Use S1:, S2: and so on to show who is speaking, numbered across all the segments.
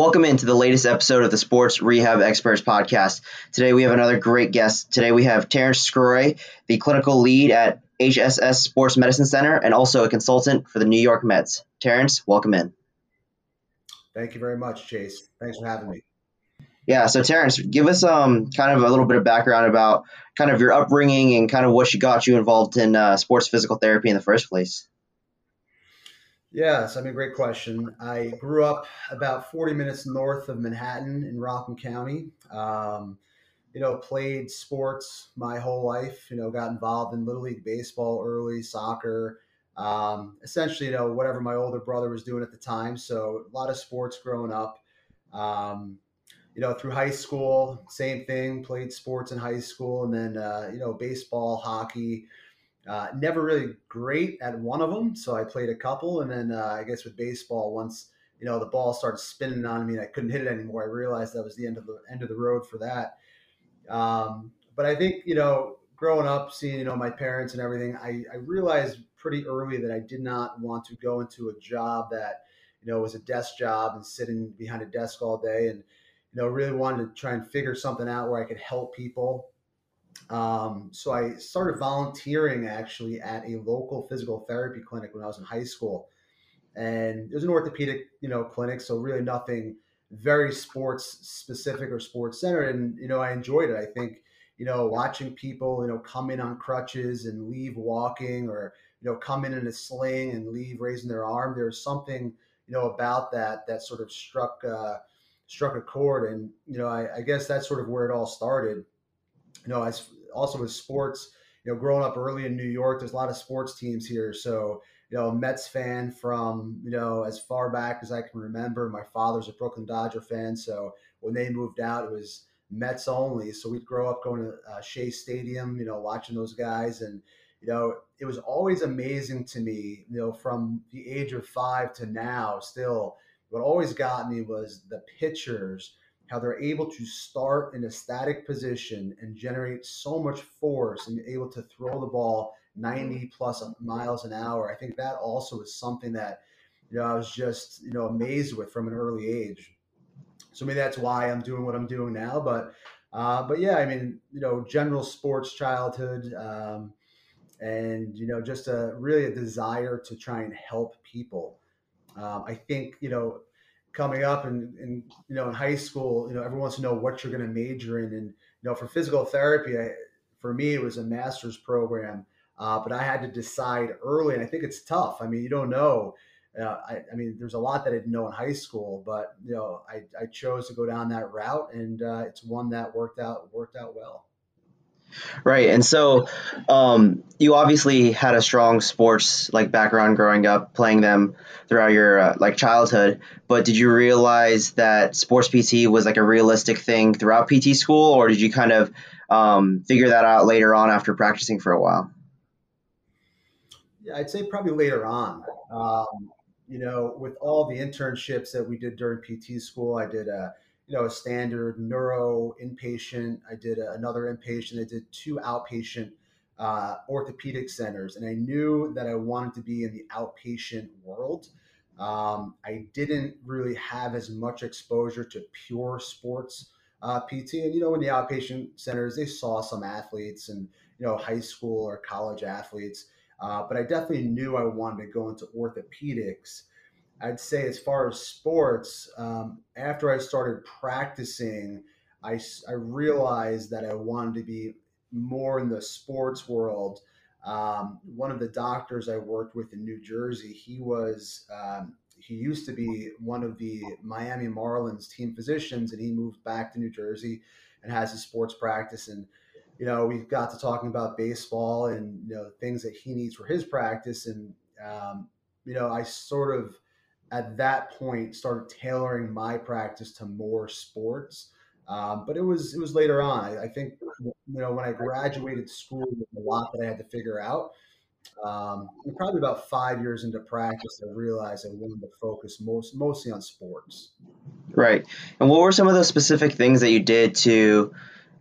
S1: Welcome into the latest episode of the Sports Rehab Experts podcast. Today we have another great guest. Today we have Terrence Sgroi, the clinical lead at HSS Sports Medicine Center and also a consultant for the New York Mets. Terrence, welcome in.
S2: Thank you very much, Chase. Thanks for having me.
S1: Yeah, so Terrence, give us um kind of a little bit of background about kind of your upbringing and kind of what got you involved in uh, sports physical therapy in the first place.
S2: Yes, I mean, great question. I grew up about 40 minutes north of Manhattan in Rockland County. Um, you know, played sports my whole life. You know, got involved in little league baseball early, soccer. Um, essentially, you know, whatever my older brother was doing at the time. So a lot of sports growing up. Um, you know, through high school, same thing. Played sports in high school, and then uh, you know, baseball, hockey. Uh, never really great at one of them, so I played a couple, and then uh, I guess with baseball, once you know the ball started spinning on me and I couldn't hit it anymore, I realized that was the end of the end of the road for that. Um, but I think you know, growing up, seeing you know my parents and everything, I, I realized pretty early that I did not want to go into a job that you know was a desk job and sitting behind a desk all day, and you know really wanted to try and figure something out where I could help people um, so I started volunteering actually at a local physical therapy clinic when I was in high school, and it was an orthopedic, you know, clinic. So really nothing very sports specific or sports centered, and you know I enjoyed it. I think you know watching people you know come in on crutches and leave walking, or you know come in in a sling and leave raising their arm. There's something you know about that that sort of struck uh, struck a chord, and you know I, I guess that's sort of where it all started you know, as also with sports, you know, growing up early in New York, there's a lot of sports teams here. So, you know, Mets fan from, you know, as far back as I can remember. My father's a Brooklyn Dodger fan. So when they moved out, it was Mets only. So we'd grow up going to uh, Shea Stadium, you know, watching those guys. And, you know, it was always amazing to me, you know, from the age of five to now, still, what always got me was the pitchers how they're able to start in a static position and generate so much force and be able to throw the ball 90 plus miles an hour. I think that also is something that, you know, I was just, you know, amazed with from an early age. So maybe that's why I'm doing what I'm doing now. But, uh, but yeah, I mean, you know, general sports childhood, um, and you know, just a really a desire to try and help people. Um, I think you know coming up and, and you know in high school you know everyone wants to know what you're going to major in. And you know for physical therapy I, for me it was a master's program uh, but i had to decide early and i think it's tough. I mean you don't know. Uh, I, I, mean there's a lot that i didn't know in high school but you know i, I chose to go down that route and uh, it's one that worked out worked out well
S1: Right. And so um, you obviously had a strong sports like background growing up, playing them throughout your uh, like childhood. But did you realize that sports PT was like a realistic thing throughout PT school, or did you kind of um, figure that out later on after practicing for a while?
S2: Yeah, I'd say probably later on. Um, you know, with all the internships that we did during PT school, I did a you know, a standard neuro inpatient. I did a, another inpatient. I did two outpatient uh, orthopedic centers, and I knew that I wanted to be in the outpatient world. Um, I didn't really have as much exposure to pure sports uh, PT, and you know, in the outpatient centers, they saw some athletes and you know, high school or college athletes, uh, but I definitely knew I wanted to go into orthopedics I'd say as far as sports, um, after I started practicing, I, I realized that I wanted to be more in the sports world. Um, one of the doctors I worked with in New Jersey, he was um, he used to be one of the Miami Marlins team physicians, and he moved back to New Jersey and has his sports practice. And you know, we got to talking about baseball and you know things that he needs for his practice, and um, you know, I sort of at that point started tailoring my practice to more sports. Um, but it was it was later on. I, I, think you know when I graduated school, there was a lot that I had to figure out. Um, probably about five years into practice, I realized I wanted to focus most mostly on sports.
S3: Right. And what were some of those specific things that you did to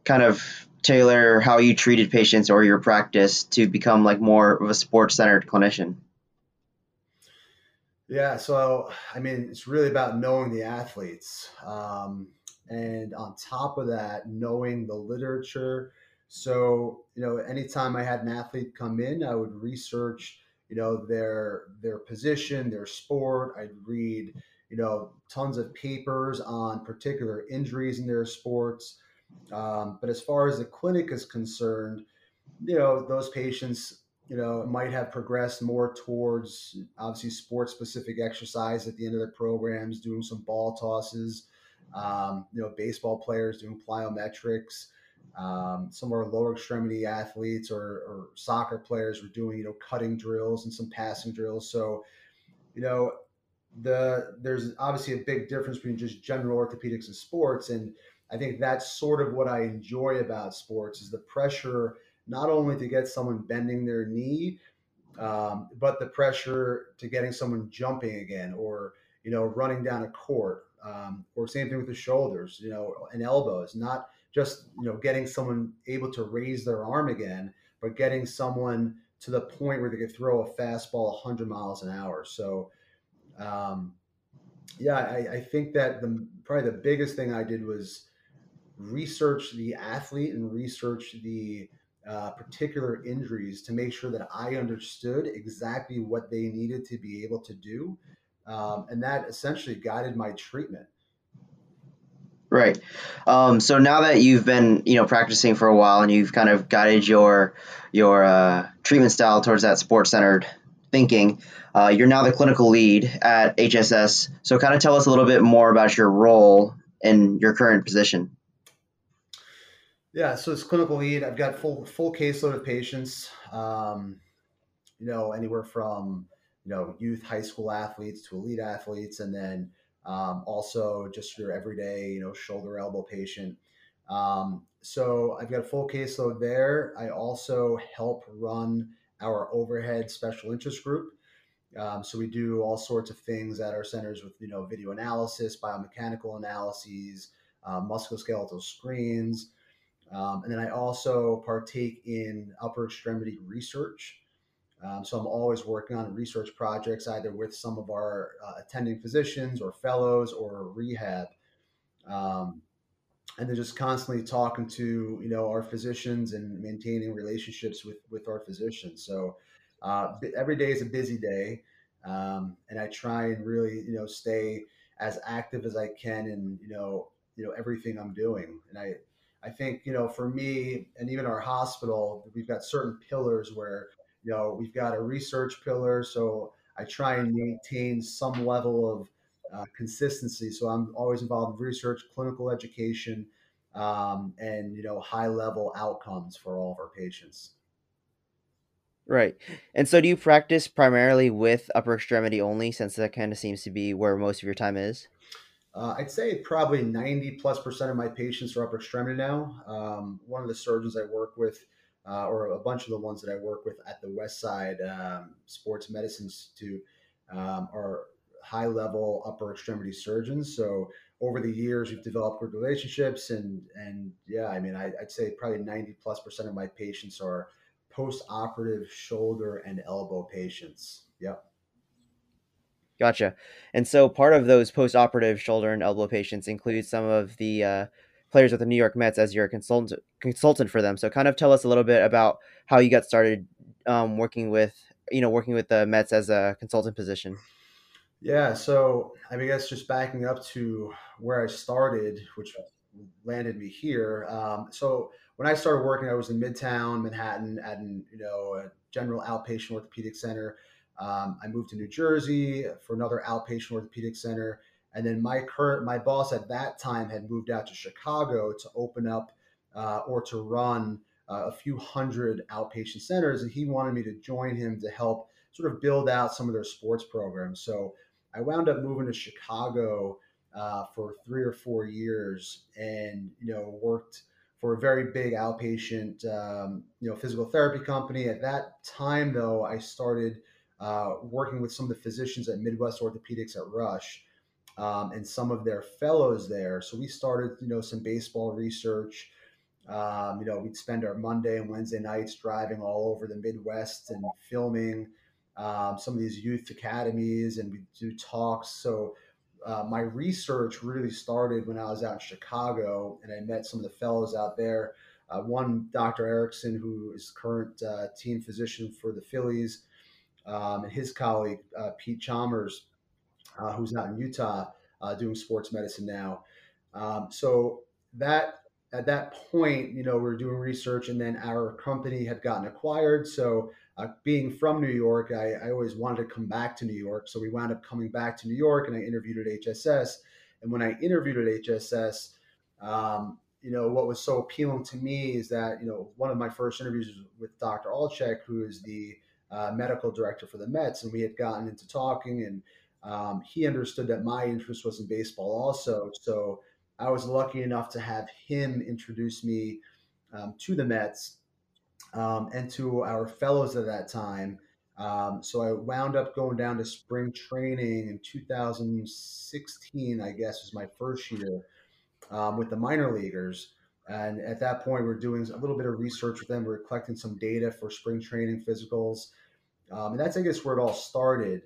S3: kind of tailor how you treated patients or your practice to become like more of a sports centered clinician?
S2: Yeah, so I mean, it's really about knowing the athletes. Um, and on top of that, knowing the literature. So, you know, anytime I had an athlete come in, I would research, you know, their their position, their sport. I'd read, you know, tons of papers on particular injuries in their sports. Um, but as far as the clinic is concerned, you know, those patients you know, it might have progressed more towards obviously sports specific exercise at the end of their programs, doing some ball tosses. Um, you know, baseball players doing plyometrics. Um, some of our lower extremity athletes or, or, soccer players were doing, you know, cutting drills and some passing drills. So, you know, the there's obviously a big difference between just general orthopedics and sports, and I think that's sort of what I enjoy about sports is the pressure not only to get someone bending their knee, um, but the pressure to getting someone jumping again or, you know, running down a court. Um, or same thing with the shoulders, you know, and elbows, not just, you know, getting someone able to raise their arm again, but getting someone to the point where they could throw a fastball 100 miles an hour. So, um, yeah, I, I, think that the probably the biggest thing I did was research the athlete and research the uh, particular injuries to make sure that I understood exactly what they needed to be able to do. Um, and that essentially guided my treatment.
S3: Right. Um, so now that you've been, you know, practicing for a while and you've kind of guided your your uh, treatment style towards that sports centered thinking, uh, you're now the clinical lead at HSS. So kind of tell us a little bit more about your role in your current position.
S2: Yeah, so it's clinical lead. I've got full full caseload of patients. Um, you know, anywhere from you know youth, high school athletes to elite athletes, and then um, also just your everyday you know shoulder elbow patient. Um, so I've got a full caseload there. I also help run our overhead special interest group. Um, so we do all sorts of things at our centers with you know video analysis, biomechanical analyses, uh, musculoskeletal screens. Um, and then I also partake in upper extremity research. Um, so I'm always working on research projects, either with some of our uh, attending physicians or fellows or rehab. Um, and then just constantly talking to you know our physicians and maintaining relationships with with our physicians. So uh, every day is a busy day, um, and I try and really you know stay as active as I can in you know you know everything I'm doing. And I I think, you know, for me and even our hospital, we've got certain pillars where, you know, we've got a research pillar. So I try and maintain some level of uh, consistency. So I'm always involved in research, clinical education, um, and, you know, high level outcomes for all of our patients.
S1: Right. And so do you practice primarily with upper extremity only since that kind of seems to be where most of your time is?
S2: Uh, I'd say probably 90 plus percent of my patients are upper extremity now. Um, one of the surgeons I work with, uh, or a bunch of the ones that I work with at the West Side um, Sports Medicine Institute, um, are high level upper extremity surgeons. So over the years, we've developed good relationships, and and yeah, I mean, I, would say probably 90 plus percent of my patients are post operative shoulder and elbow patients. Yep.
S1: Gotcha. And so part of those post-operative shoulder and elbow patients include some of the uh, players with the New York Mets as your consultant consultant for them. So kind of tell us a little bit about how you got started um, working with you know working with the Mets as a consultant position.
S2: Yeah, so I mean, I guess just backing up to where I started, which landed me here. Um, so when I started working, I was in Midtown Manhattan at an you know a general outpatient orthopedic center. Um, I moved to New Jersey for another outpatient orthopedic center. And then my current, my boss at that time had moved out to Chicago to open up uh, or to run uh, a few hundred outpatient centers. And he wanted me to join him to help sort of build out some of their sports programs. So I wound up moving to Chicago uh, for three or four years, and you know worked for a very big outpatient um, you know physical therapy company. At that time, though, I started uh, working with some of the physicians at Midwest Orthopedics at Rush. Um, and some of their fellows there. So we started, you know, some baseball research. Um, you know, we'd spend our Monday and Wednesday nights driving all over the Midwest and filming um, some of these youth academies, and we do talks. So uh, my research really started when I was out in Chicago, and I met some of the fellows out there. Uh, one, Dr. Erickson, who is current uh, team physician for the Phillies, um, and his colleague uh, Pete Chalmers, uh, who's out in Utah uh, doing sports medicine now. Um, so that at that point, you know, we are doing research, and then our company had gotten acquired. So uh, being from New York, I, I, always wanted to come back to New York. So we wound up coming back to New York, and I interviewed at HSS. And when I interviewed at HSS, um, you know, what was so appealing to me is that, you know, one of my first interviews was with Dr. Altchek, who is the uh, medical director for the Mets, and we had gotten into talking, and um, he understood that my interest was in baseball also. So I was lucky enough to have him introduce me um, to the Mets um, and to our fellows at that time. Um, so I wound up going down to spring training in 2016, I guess was my first year um, with the minor leaguers. And at that point, we are doing a little bit of research with them. We are collecting some data for spring training physicals. Um, and that's, I guess, where it all started.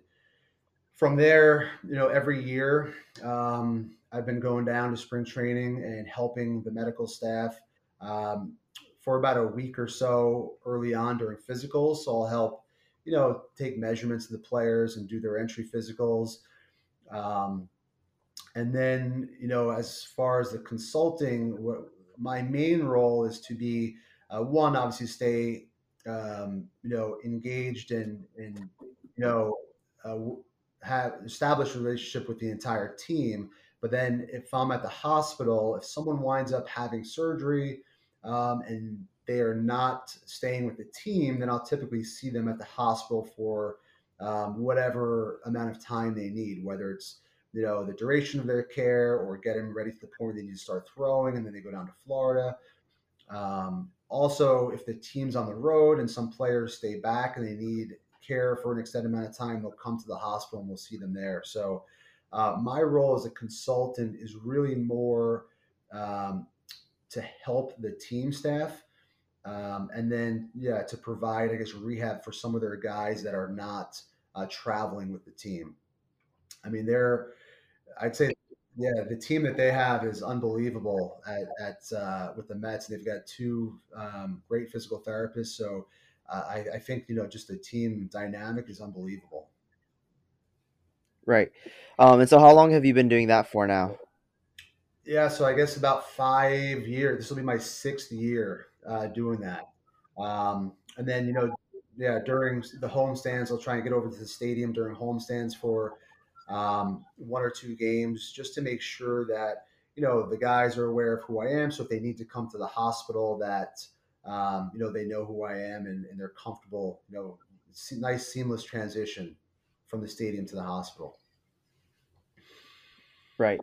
S2: From there, you know, every year, um, I've been going down to spring training and helping the medical staff. Um, for about a week or so early on during physicals. So I'll help, you know, take measurements of the players and do their entry physicals. Um, and then, you know, as far as the consulting, what, my main role is to be uh, one, obviously, stay, um, you know, engaged and, and you know, uh, have established a relationship with the entire team. But then, if I'm at the hospital, if someone winds up having surgery, um, and they are not staying with the team, then I'll typically see them at the hospital for um, whatever amount of time they need, whether it's you know the duration of their care or get them ready to the point where they need to start throwing, and then they go down to Florida. Um, also, if the team's on the road and some players stay back and they need care for an extended amount of time, they'll come to the hospital and we'll see them there. So, uh, my role as a consultant is really more um, to help the team staff. Um, and then, yeah, to provide, I guess, rehab for some of their guys that are not uh, traveling with the team. I mean, they're, I'd say, yeah, the team that they have is unbelievable at, at uh, with the Mets. They've got two um, great physical therapists. So uh, I, I think, you know, just the team dynamic is unbelievable.
S3: Right. Um, and so how long have you been doing that for now?
S2: Yeah, so I guess about five years. This will be my sixth year uh, doing that. Um, and then, you know, yeah, during the home stands, I'll try and get over to the stadium during home stands for um, one or two games just to make sure that, you know, the guys are aware of who I am. So if they need to come to the hospital, that, um, you know, they know who I am and, and they're comfortable, you know, nice seamless transition from the stadium to the hospital.
S3: Right.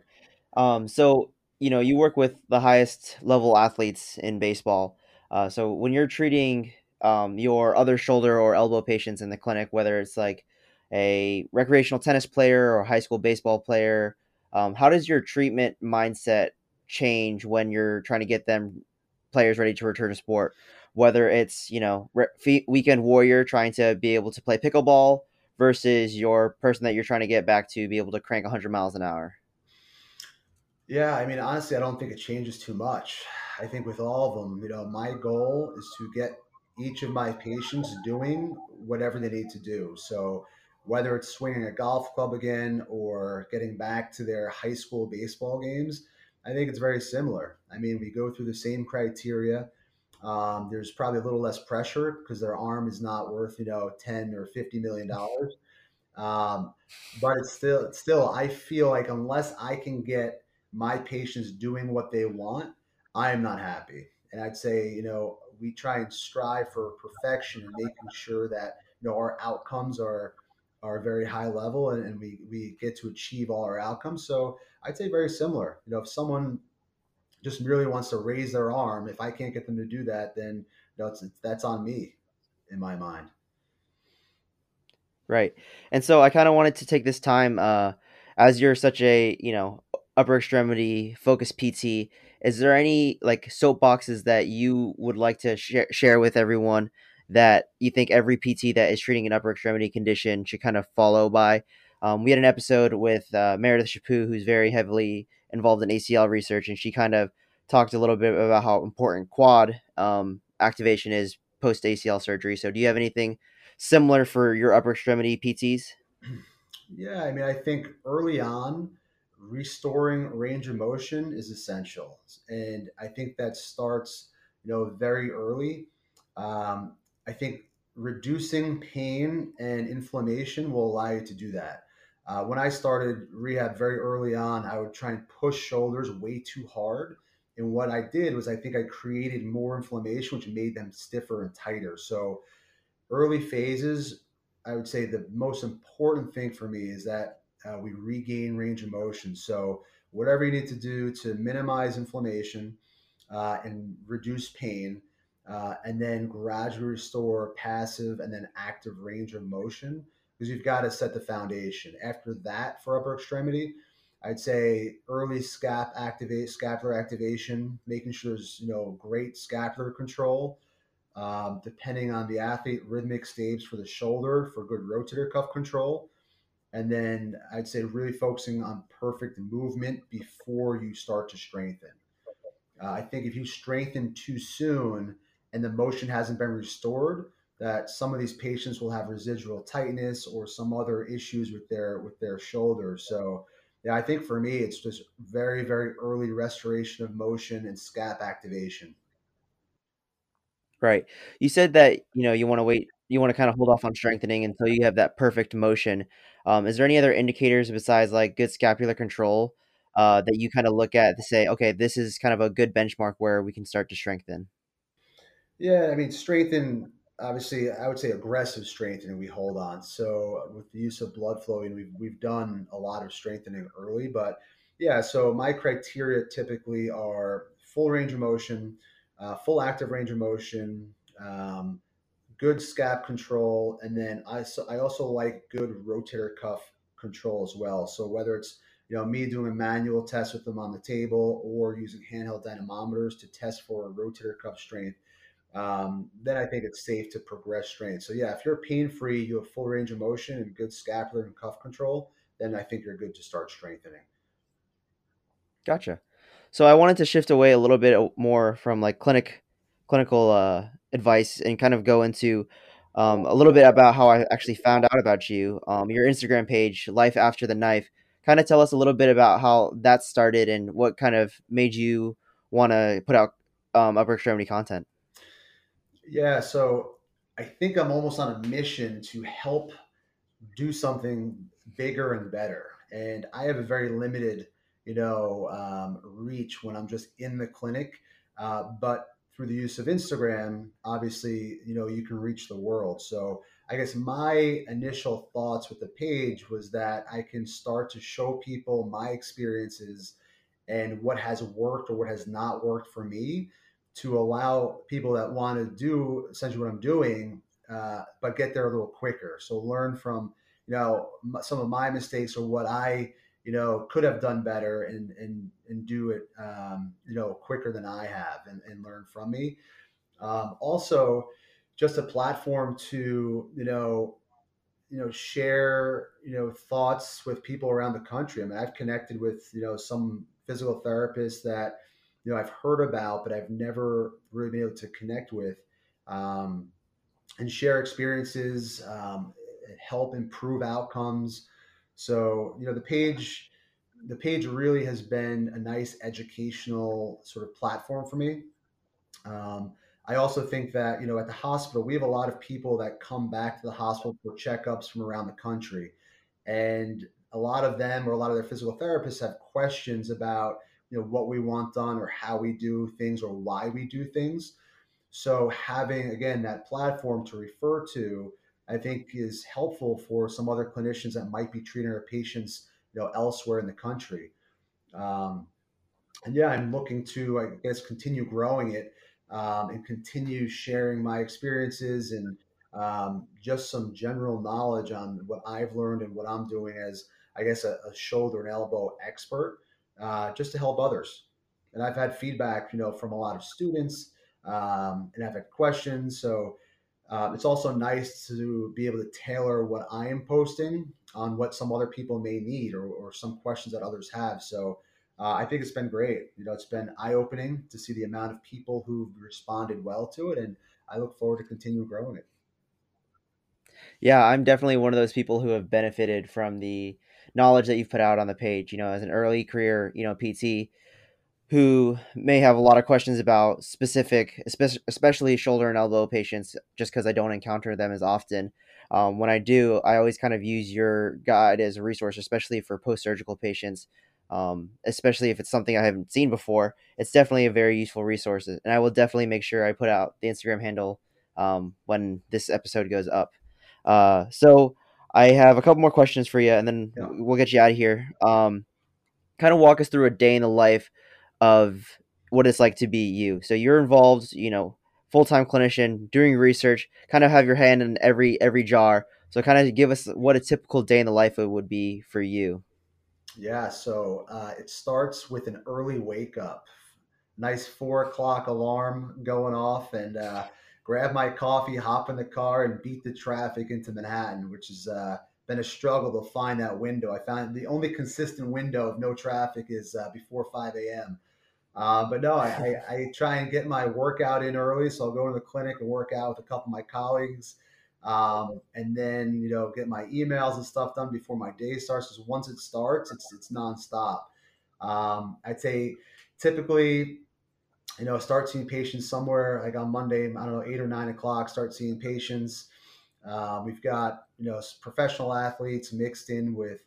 S3: Um, so you know, you work with the highest level athletes in baseball. Uh, so when you're treating um, your other shoulder or elbow patients in the clinic, whether it's like a recreational tennis player or high school baseball player, um, how does your treatment mindset change when you're trying to get them players ready to return to sport? Whether it's you know re- weekend warrior trying to be able to play pickleball versus your person that you're trying to get back to be able to crank 100 miles an hour.
S2: Yeah, I mean, honestly, I don't think it changes too much. I think with all of them, you know, my goal is to get each of my patients doing whatever they need to do. So whether it's swinging a golf club again or getting back to their high school baseball games, I think it's very similar. I mean, we go through the same criteria. Um, there's probably a little less pressure because their arm is not worth, you know, 10 or 50 million dollars. Um, but it's still, it's still, I feel like unless I can get my patients doing what they want, I am not happy. And I'd say, you know, we try and strive for perfection and making sure that, you know, our outcomes are are very high level and, and we, we get to achieve all our outcomes. So I'd say very similar. You know, if someone just merely wants to raise their arm, if I can't get them to do that, then you know, it's, that's on me in my mind.
S1: Right. And so I kind of wanted to take this time, uh, as you're such a, you know, upper extremity focused PT, is there any like soapboxes that you would like to share, share with everyone that you think every PT that is treating an upper extremity condition should kind of follow by? Um, we had an episode with uh, Meredith Chaput, who's very heavily involved in ACL research, and she kind of talked a little bit about how important quad um, activation is post ACL surgery. So, do you have anything similar for your upper extremity PTs?
S2: Yeah, I mean, I think early on, restoring range of motion is essential, and I think that starts, you know, very early. Um, I think reducing pain and inflammation will allow you to do that. Uh, when I started rehab very early on, I would try and push shoulders way too hard. And what I did was I think I created more inflammation, which made them stiffer and tighter. So early phases, I would say the most important thing for me is that uh, we regain range of motion. So whatever you need to do to minimize inflammation uh, and reduce pain, uh, and then gradually restore passive and then active range of motion because you've got to set the foundation. After that, for upper extremity, I'd say early scap activate scapular activation, making sure there's you know great scapular control. Um, depending on the athlete, rhythmic stabs for the shoulder for good rotator cuff control. And then I'd say really focusing on perfect movement before you start to strengthen. Uh, I think if you strengthen too soon and the motion hasn't been restored, that some of these patients will have residual tightness or some other issues with their with their shoulders. So yeah, I think for me, it's just very, very early restoration of motion and scap activation.
S1: Right. You said that you know you want to wait, you want to kind of hold off on strengthening until you have that perfect motion. Um, is there any other indicators besides like good scapular control uh, that you kind of look at to say, okay, this is kind of a good benchmark where we can start to strengthen?
S2: Yeah, I mean, strengthen obviously I would say aggressive strengthening we hold on. So with the use of blood flowing, we've we've done a lot of strengthening early, but yeah. So my criteria typically are full range of motion, uh, full active range of motion, um, good scap control, and then I so I also like good rotator cuff control as well. So whether it's you know me doing a manual test with them on the table or using handheld dynamometers to test for rotator cuff strength um, then I think it's safe to progress strength. So yeah, if you're pain free, you have full range of motion and good scapular and cuff control, then I think you're good to start strengthening.
S1: Gotcha. So I wanted to shift away a little bit more from like clinic clinical uh, advice and kind of go into um, a little bit about how I actually found out about you. Um, your Instagram page, Life After the Knife. Kind of tell us a little bit about how that started and what kind of made you want to put out um, upper extremity content.
S2: Yeah, so I think I'm almost on a mission to help do something bigger and better. And I have a very limited, you know, um, reach when I'm just in the clinic. Uh, but through the use of Instagram, obviously, you know, you can reach the world. So I guess my initial thoughts with the page was that I can start to show people my experiences and what has worked or what has not worked for me to allow people that want to do essentially what I'm doing, uh, but get there a little quicker. So learn from you know some of my mistakes or what I you know could have done better and and and do it um, you know quicker than I have and, and learn from me. Um, also, just a platform to you know you know share you know thoughts with people around the country. I mean, I've connected with you know some physical therapists that you know I've heard about, but I've never really been able to connect with, um, and share experiences, um, help improve outcomes. So you know the page, the page really has been a nice educational sort of platform for me. Um, I also think that you know at the hospital we have a lot of people that come back to the hospital for checkups from around the country, and a lot of them or a lot of their physical therapists have questions about you know what we want done or how we do things or why we do things so having again that platform to refer to I think is helpful for some other clinicians that might be treating our patients, you know, elsewhere in the country. Um, and yeah, I'm looking to, I guess, continue growing it um, and continue sharing my experiences and um, just some general knowledge on what I've learned and what I'm doing as, I guess, a, a shoulder and elbow expert, uh, just to help others. And I've had feedback, you know, from a lot of students, um, and I've had questions. So uh, it's also nice to be able to tailor what I am posting on what some other people may need or, or some questions that others have. So uh, I think it's been great. You know, it's been eye opening to see the amount of people who've responded well to it, and I look forward to continue growing it.
S1: Yeah, I'm definitely one of those people who have benefited from the knowledge that you've put out on the page. You know, as an early career, you know, PT who may have a lot of questions about specific, especially shoulder and elbow patients, just because I don't encounter them as often. Um, when I do, I always kind of use your guide as a resource, especially for post surgical patients. Um, especially if it's something I haven't seen before, it's definitely a very useful resource. And I will definitely make sure I put out the Instagram handle um, when this episode goes up. Uh, so I have a couple more questions for you, and then yeah. we'll get you out of here. Um, kind of walk us through a day in the life of what it's like to be you. So you're involved, you know, full time clinician doing research, kind of have your hand in every every jar. So kind of give us what a typical day in the life would be for you.
S2: Yeah, so uh, it starts with an early wake up. Nice four o'clock alarm going off, and uh, grab my coffee, hop in the car, and beat the traffic into Manhattan, which has uh, been a struggle to find that window. I found the only consistent window of no traffic is uh, before 5 a.m. Uh, but no, I, I, I, try and get my workout in early, so I'll go to the clinic and work out with a couple of my colleagues, um, and then you know get my emails and stuff done before my day starts. Because once it starts, it's it's nonstop. Um, I'd say typically you know, start seeing patients somewhere like on Monday, I don't know, eight or nine o'clock, start seeing patients. Uh, we've got, you know, professional athletes mixed in with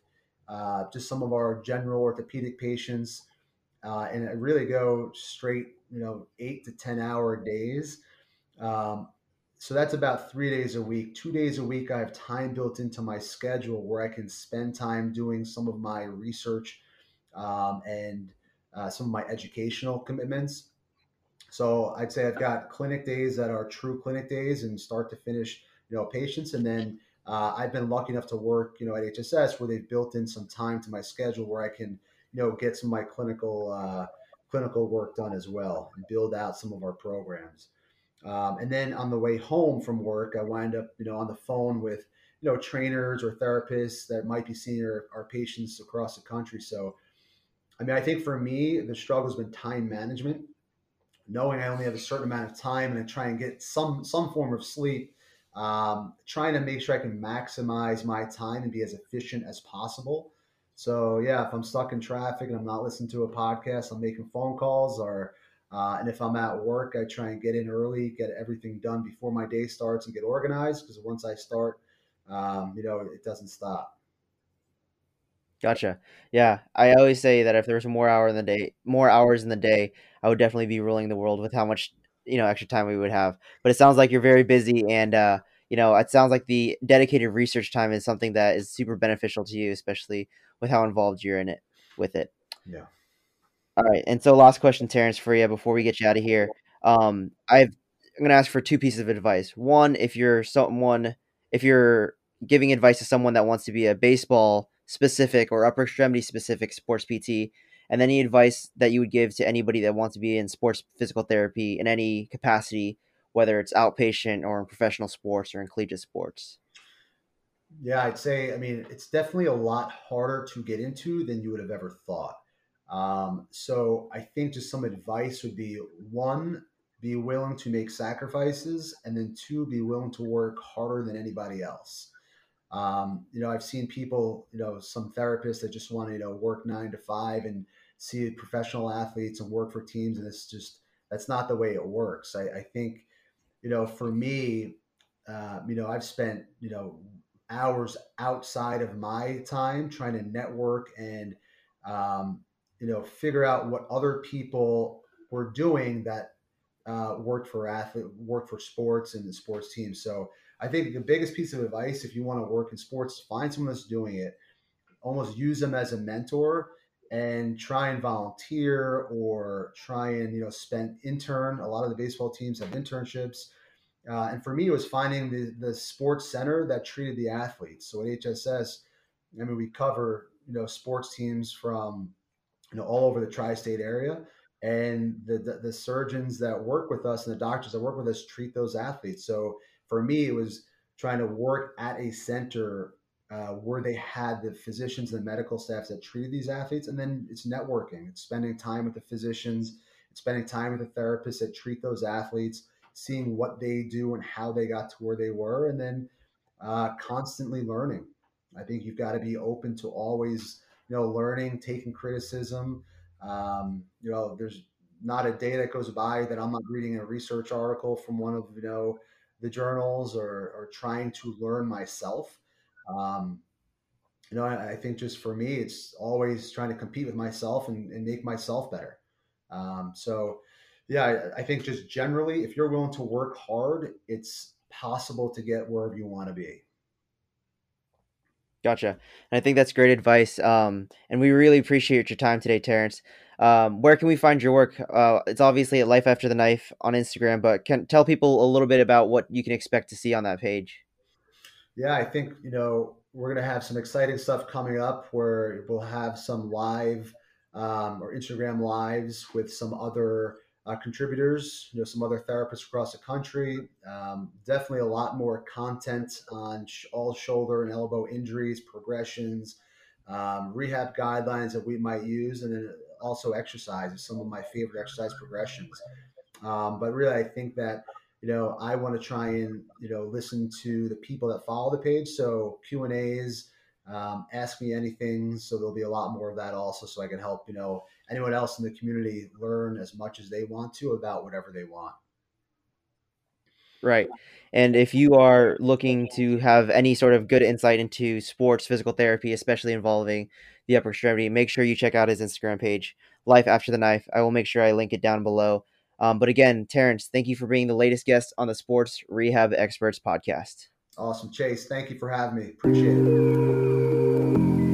S2: uh, just some of our general orthopedic patients. Uh, and I really go straight, you know, eight to 10 hour days. Um, so that's about three days a week. Two days a week, I have time built into my schedule where I can spend time doing some of my research um, and uh, some of my educational commitments. So I'd say I've got clinic days that are true clinic days and start to finish, you know, patients. And then uh, I've been lucky enough to work, you know, at HSS where they've built in some time to my schedule where I can, you know, get some of my clinical uh, clinical work done as well and build out some of our programs. Um, and then on the way home from work, I wind up, you know, on the phone with, you know, trainers or therapists that might be seeing our, our patients across the country. So, I mean, I think for me, the struggle has been time management knowing I only have a certain amount of time and I try and get some some form of sleep, um, trying to make sure I can maximize my time and be as efficient as possible. So yeah, if I'm stuck in traffic and I'm not listening to a podcast, I'm making phone calls or uh, and if I'm at work, I try and get in early, get everything done before my day starts and get organized because once I start, um, you know, it doesn't stop.
S1: Gotcha. Yeah, I always say that if there's more hour in the day, more hours in the day, I would definitely be ruling the world with how much you know extra time we would have. But it sounds like you're very busy, and uh, you know it sounds like the dedicated research time is something that is super beneficial to you, especially with how involved you're in it with it.
S2: Yeah.
S1: All right, and so last question, Terrence, for you before we get you out of here. Um, I've I'm going to ask for two pieces of advice. One, if you're someone, if you're giving advice to someone that wants to be a baseball specific or upper extremity specific sports PT, and any advice that you would give to anybody that wants to be in sports physical therapy in any capacity, whether it's outpatient or in professional sports or in collegiate sports.
S2: Yeah, I'd say, I mean, it's definitely a lot harder to get into than you would have ever thought. Um, so I think just some advice would be one, be willing to make sacrifices, and then two, be willing to work harder than anybody else. Um, you know, I've seen people, you know, some therapists that just want to, you know, work nine to five and see professional athletes and work for teams. And it's just, that's not the way it works. I, I think, you know, for me, uh, you know, I've spent, you know, hours outside of my time trying to network and, um, you know, figure out what other people were doing that uh, worked for athlete, worked for sports and the sports teams. So I think the biggest piece of advice, if you want to work in sports, find someone that's doing it. Almost use them as a mentor and try and volunteer or try and you know spend intern. A lot of the baseball teams have internships. Uh, and for me, it was finding the, the sports center that treated the athletes. So at HSS, I mean, we cover you know sports teams from you know all over the tri-state area, and the, the, the surgeons that work with us and the doctors that work with us treat those athletes. So for me, it was trying to work at a center uh, where they had the physicians and the medical staffs that treated these athletes, and then it's networking. It's spending time with the physicians. It's spending time with the therapists that treat those athletes seeing what they do and how they got to where they were, and then uh, constantly learning. I think you've got to be open to always, you know, learning, taking criticism. Um, you know, there's not a day that goes by that I'm not reading a research article from one of you know the journals or, or trying to learn myself. Um, you know, I, I, think just for me, it's always trying to compete with myself and, and make myself better. Um, so yeah, I think just generally, if you're willing to work hard, it's possible to get wherever you want to be.
S1: Gotcha. And I think that's great advice. Um, and we really appreciate your time today, Terrence. Um, where can we find your work? Uh, it's obviously at Life After the Knife on Instagram, but can tell people a little bit about what you can expect to see on that page.
S2: Yeah, I think you know we're gonna have some exciting stuff coming up where we'll have some live um, or Instagram lives with some other uh, contributors, you know, some other therapists across the country. Um, definitely a lot more content on sh- all shoulder and elbow injuries, progressions, um, rehab guidelines that we might use, and then also exercise is some of my favorite exercise progressions. Um, but really, I think that you know I want to try and you know listen to the people that follow the page. So Q and A's, um, ask me anything. So there'll be a lot more of that also, so I can help you know anyone else in the community learn as much as they want to about whatever they want.
S1: Right. And if you are looking to have any sort of good insight into sports physical therapy, especially involving the upper extremity, make sure you check out his Instagram page, Life After the Knife. I will make sure I link it down below. Um, but again, Terrence, thank you for being the latest guest on the Sports Rehab Experts podcast.
S2: Awesome. Chase, thank you for having me. Appreciate it.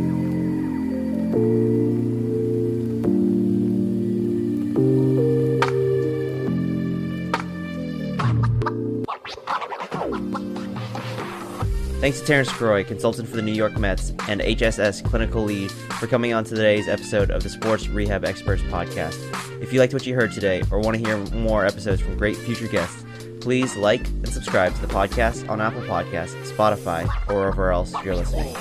S1: Thanks to Terrence Sgroi, consultant for the New York Mets, and HSS clinical lead for coming on to today's episode of the Sports Rehab Experts podcast. If you liked what you heard today or want to hear more episodes from great future guests, please like and subscribe to the podcast on Apple Podcasts, Spotify, or wherever else you're listening.